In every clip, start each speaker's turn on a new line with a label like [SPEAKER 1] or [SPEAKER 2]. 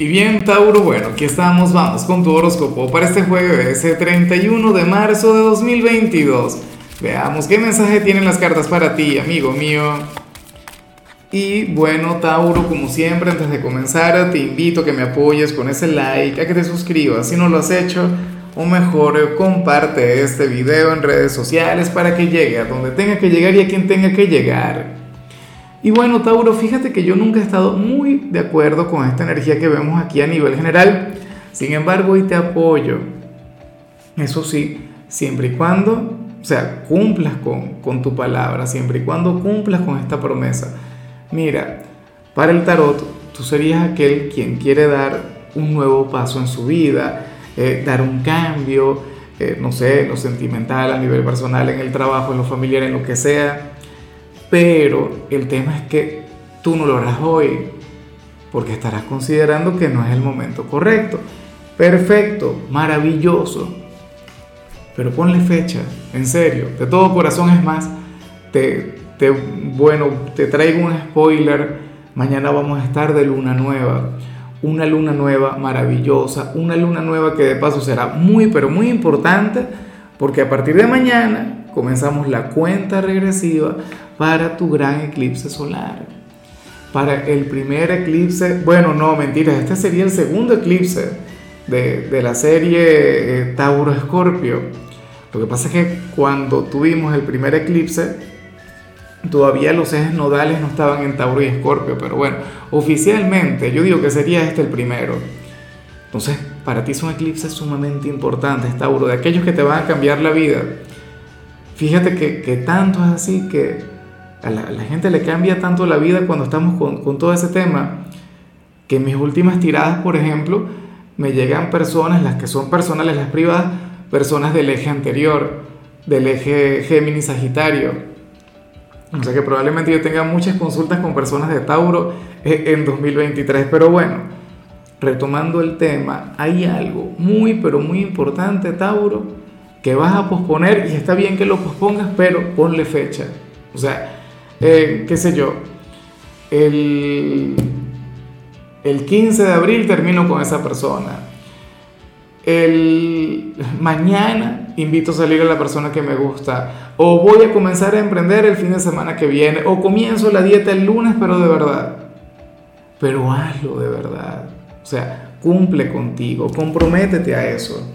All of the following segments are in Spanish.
[SPEAKER 1] Y bien, Tauro, bueno, aquí estamos, vamos con tu horóscopo para este jueves, ese 31 de marzo de 2022. Veamos qué mensaje tienen las cartas para ti, amigo mío. Y bueno, Tauro, como siempre, antes de comenzar, te invito a que me apoyes con ese like, a que te suscribas si no lo has hecho, o mejor, comparte este video en redes sociales para que llegue a donde tenga que llegar y a quien tenga que llegar. Y bueno, Tauro, fíjate que yo nunca he estado muy de acuerdo con esta energía que vemos aquí a nivel general. Sin embargo, hoy te apoyo. Eso sí, siempre y cuando, o sea, cumplas con, con tu palabra, siempre y cuando cumplas con esta promesa. Mira, para el tarot, tú serías aquel quien quiere dar un nuevo paso en su vida, eh, dar un cambio, eh, no sé, en lo sentimental, a nivel personal, en el trabajo, en lo familiar, en lo que sea pero el tema es que tú no lo harás hoy, porque estarás considerando que no es el momento correcto. Perfecto, maravilloso. Pero ponle fecha, en serio, de todo corazón es más. Te, te, bueno, te traigo un spoiler. Mañana vamos a estar de luna nueva. Una luna nueva maravillosa. Una luna nueva que de paso será muy, pero muy importante. Porque a partir de mañana comenzamos la cuenta regresiva para tu gran eclipse solar. Para el primer eclipse, bueno, no, mentira, este sería el segundo eclipse de, la serie eh, Tauro Escorpio. Lo que pasa es que cuando tuvimos el primer eclipse, todavía los ejes nodales no estaban en Tauro y Escorpio, pero bueno, oficialmente yo digo que sería este el primero. Entonces, para ti son eclipses sumamente importantes, Tauro, de aquellos que te van a cambiar la vida. Fíjate que, que tanto es así que a la, gente le cambia tanto la vida cuando estamos con, todo ese tema, que en mis últimas tiradas, por ejemplo, me llegan personas, las que son personales, las privadas, personas del eje anterior, del eje Géminis-Sagitario. O sea que probablemente yo tenga muchas consultas con personas de Tauro eh, en 2023. Pero bueno, retomando el tema, hay algo muy, pero muy importante, Tauro, que vas a posponer y está bien que lo pospongas, pero ponle fecha. O sea, eh, qué sé yo, el, el 15 de abril termino con esa persona. El mañana invito a salir a la persona que me gusta. O voy a comenzar a emprender el fin de semana que viene. O comienzo la dieta el lunes, pero de verdad. Pero hazlo de verdad. O sea, cumple contigo, comprométete a eso.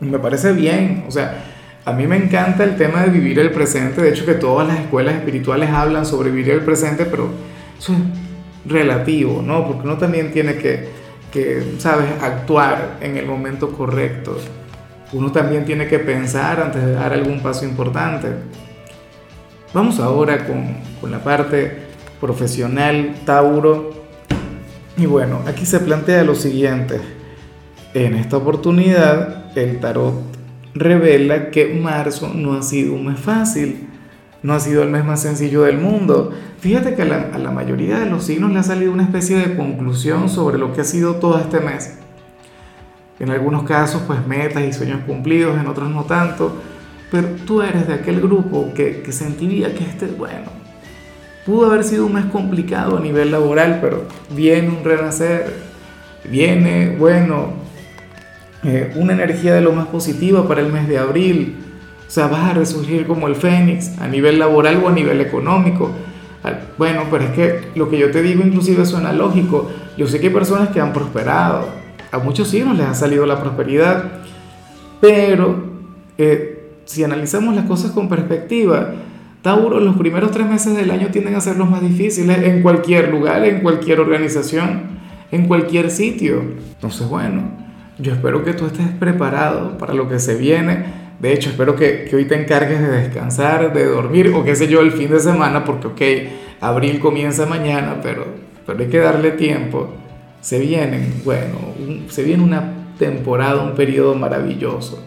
[SPEAKER 1] Me parece bien. O sea, a mí me encanta el tema de vivir el presente, de hecho que todas las escuelas espirituales hablan sobre vivir el presente, pero eso es relativo, ¿no? Porque uno también tiene que, que ¿sabes?, actuar en el momento correcto. Uno también tiene que pensar antes de dar algún paso importante. Vamos ahora con, con la parte profesional, Tauro. Y bueno, aquí se plantea lo siguiente. En esta oportunidad, el tarot revela que marzo no ha sido un mes fácil, no ha sido el mes más sencillo del mundo. Fíjate que a la, mayoría de los signos le ha salido una especie de conclusión sobre lo que ha sido todo este mes. En algunos casos, pues metas y sueños cumplidos, en otros no tanto. Pero tú eres de aquel grupo que, que sentiría que este, bueno, pudo haber sido un mes complicado a nivel laboral, pero viene un renacer, viene, bueno, eh, una energía de lo más positiva para el mes de abril. O sea, vas a resurgir como el fénix a nivel laboral o a nivel económico. Bueno, pero es que lo que yo te digo inclusive suena lógico. Yo sé que hay personas que han prosperado. A muchos signos les ha salido la prosperidad. Pero eh, si analizamos las cosas con perspectiva, Tauro, los primeros tres meses del año tienden a ser los más difíciles en cualquier lugar, en cualquier organización, en cualquier sitio. Entonces, bueno, yo espero que tú estés preparado para lo que se viene. De hecho, espero que, hoy te encargues de descansar, de dormir o qué sé yo el fin de semana, porque ok, abril comienza mañana, pero, pero hay que darle tiempo. Se vienen, bueno, se viene una temporada, un periodo maravilloso.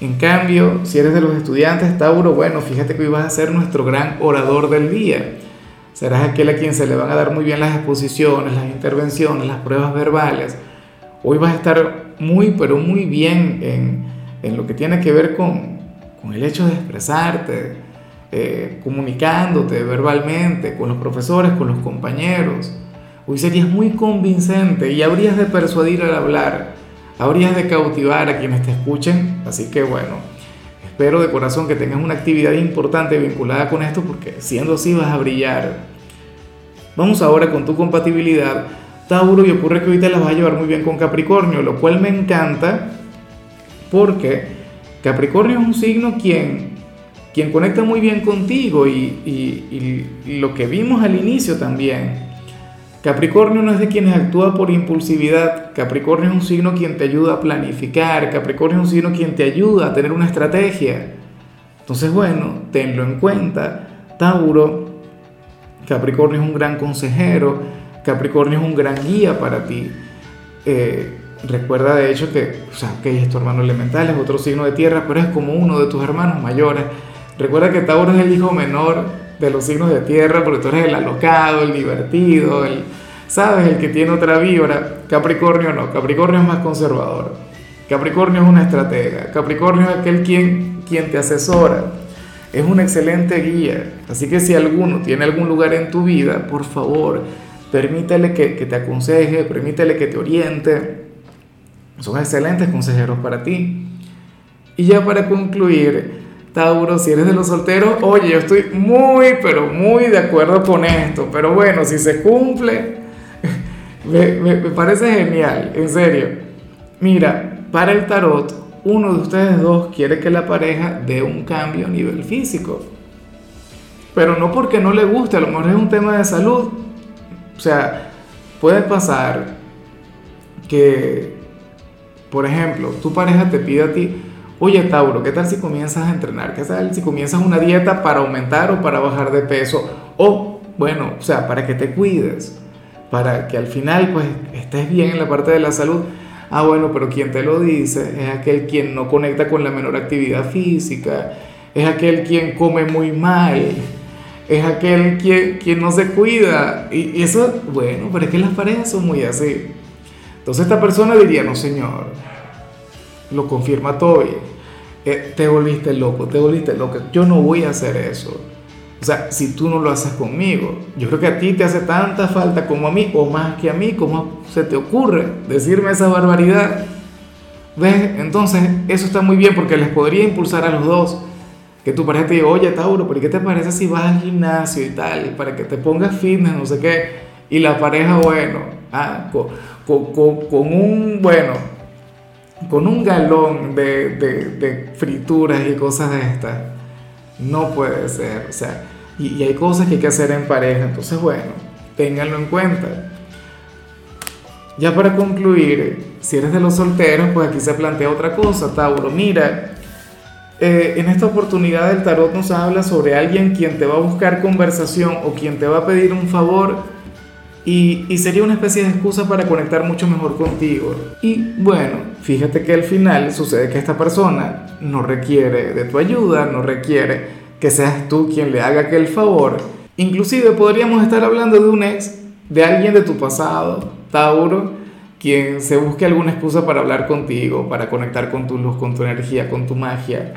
[SPEAKER 1] En cambio, si eres de los estudiantes, Tauro, bueno, fíjate que hoy vas a ser nuestro gran orador del día. Serás aquel a quien se le van a dar muy bien las exposiciones, las intervenciones, las pruebas verbales Hoy vas a estar muy, pero muy bien en, en lo que tiene que ver con, con el hecho de expresarte, eh, comunicándote verbalmente con los profesores, con los compañeros. hoy serías muy convincente y habrías de persuadir al hablar, habrías de cautivar a quienes te escuchen, así que bueno, espero de corazón que tengas una actividad importante vinculada con esto porque siendo así vas a brillar. Vamos ahora con tu compatibilidad, Tauro, y ocurre que hoy te la vas a llevar muy bien con Capricornio, lo cual me encanta porque Capricornio es un signo quien, quien conecta muy bien contigo y, lo que vimos al inicio también. Capricornio no es de quienes actúa por impulsividad, Capricornio es un signo quien te ayuda a planificar, Capricornio es un signo quien te ayuda a tener una estrategia. Entonces, bueno, tenlo en cuenta. Tauro, Capricornio es un gran consejero, Capricornio es un gran guía para ti. Eh, Recuerda de hecho que, o sea, que es tu hermano elemental, es otro signo de tierra, pero es como uno de tus hermanos mayores. Recuerda que Tauro es el hijo menor de los signos de tierra, porque tú eres el alocado, el divertido, el, ¿sabes? El que tiene otra vibra. Capricornio no, Capricornio es más conservador. Capricornio es una estratega. Capricornio es aquel quien, quien te asesora. Es un excelente guía. Así que si alguno tiene algún lugar en tu vida, por favor, permítele que, que te aconseje, permítele que te oriente son excelentes consejeros para ti. Y ya para concluir, Tauro, si eres de los solteros, oye, yo estoy muy, pero muy de acuerdo con esto, pero bueno, si se cumple, me, me, parece genial, en serio. Mira, para el tarot, uno de ustedes dos quiere que la pareja dé un cambio a nivel físico, pero no porque no le guste, a lo mejor es un tema de salud. O sea, puede pasar que por ejemplo, tu pareja te pide a ti, oye Tauro, ¿qué tal si comienzas a entrenar? ¿Qué tal si comienzas una dieta para aumentar o para bajar de peso? O, bueno, o sea, para que te cuides, para que al final pues estés bien en la parte de la salud. Ah, bueno, pero quien te lo dice es aquel quien no conecta con la menor actividad física, es aquel quien come muy mal, es aquel quien, quien no se cuida. Y eso, bueno, pero es que las parejas son muy así. Entonces esta persona diría, no señor, lo confirma todo, eh, te volviste loco, te volviste loco, yo no voy a hacer eso. O sea, si tú no lo haces conmigo, yo creo que a ti te hace tanta falta como a mí, o más que a mí, ¿cómo se te ocurre decirme esa barbaridad? ¿Ves? Entonces, eso está muy bien porque les podría impulsar a los dos. Que tu pareja te diga, oye, Tauro, ¿pero qué te parece si vas al gimnasio y tal? Para que te pongas fitness, no sé qué. Y la pareja, bueno, ah, con, un, bueno, con un galón de, de, frituras y cosas de estas. No puede ser, o sea, y, y hay cosas que hay que hacer en pareja, entonces bueno, ténganlo en cuenta. Ya para concluir, si eres de los solteros, pues aquí se plantea otra cosa, Tauro. Mira, eh, en esta oportunidad el tarot nos habla sobre alguien quien te va a buscar conversación o quien te va a pedir un favor y, sería una especie de excusa para conectar mucho mejor contigo. Y bueno, fíjate que al final sucede que esta persona no requiere de tu ayuda, no requiere que seas tú quien le haga aquel favor. Inclusive podríamos estar hablando de un ex, de alguien de tu pasado, Tauro, quien se busque alguna excusa para hablar contigo, para conectar con tu luz, con tu energía, con tu magia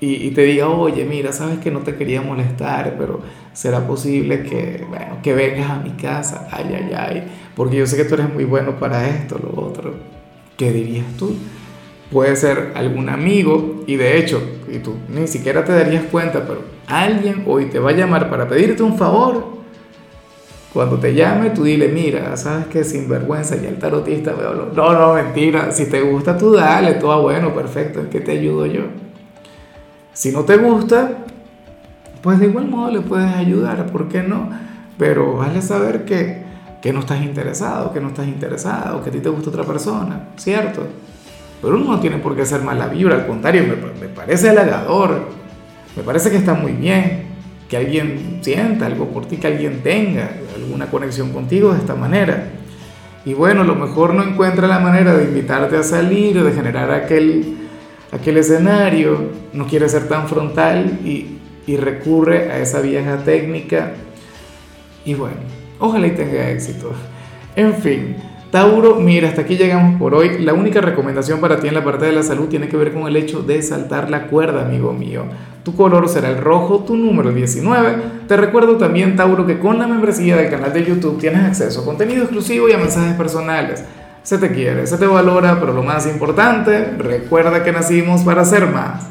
[SPEAKER 1] y, te diga, oye, mira, sabes que no te quería molestar, pero será posible que, bueno, que vengas a mi casa, ay, ay, ay, porque yo sé que tú eres muy bueno para esto, lo otro. ¿Qué dirías tú? Puede ser algún amigo, y de hecho, y tú ni siquiera te darías cuenta, pero alguien hoy te va a llamar para pedirte un favor. Cuando te llame, tú dile, mira, sabes que sinvergüenza, y el tarotista veo, no, no, mentira, si te gusta tú dale, todo bueno, perfecto, ¿en qué te ayudo yo? Si no te gusta, pues de igual modo le puedes ayudar, ¿por qué no? Pero vale saber que, que no estás interesado, que no estás interesado, que a ti te gusta otra persona, ¿cierto? Pero uno no tiene por qué ser mala vibra, al contrario, me, me parece halagador, me parece que está muy bien que alguien sienta algo por ti, que alguien tenga alguna conexión contigo de esta manera. Y bueno, a lo mejor no encuentra la manera de invitarte a salir, de generar aquel aquel escenario, no quiere ser tan frontal y, recurre a esa vieja técnica. Y bueno, ojalá y tenga éxito. En fin, Tauro, mira, hasta aquí llegamos por hoy. La única recomendación para ti en la parte de la salud tiene que ver con el hecho de saltar la cuerda, amigo mío. Tu color será el rojo, tu número 19. Te recuerdo también, Tauro, que con la membresía del canal de YouTube tienes acceso a contenido exclusivo y a mensajes personales. Se te quiere, se te valora, pero lo más importante, recuerda que nacimos para ser más.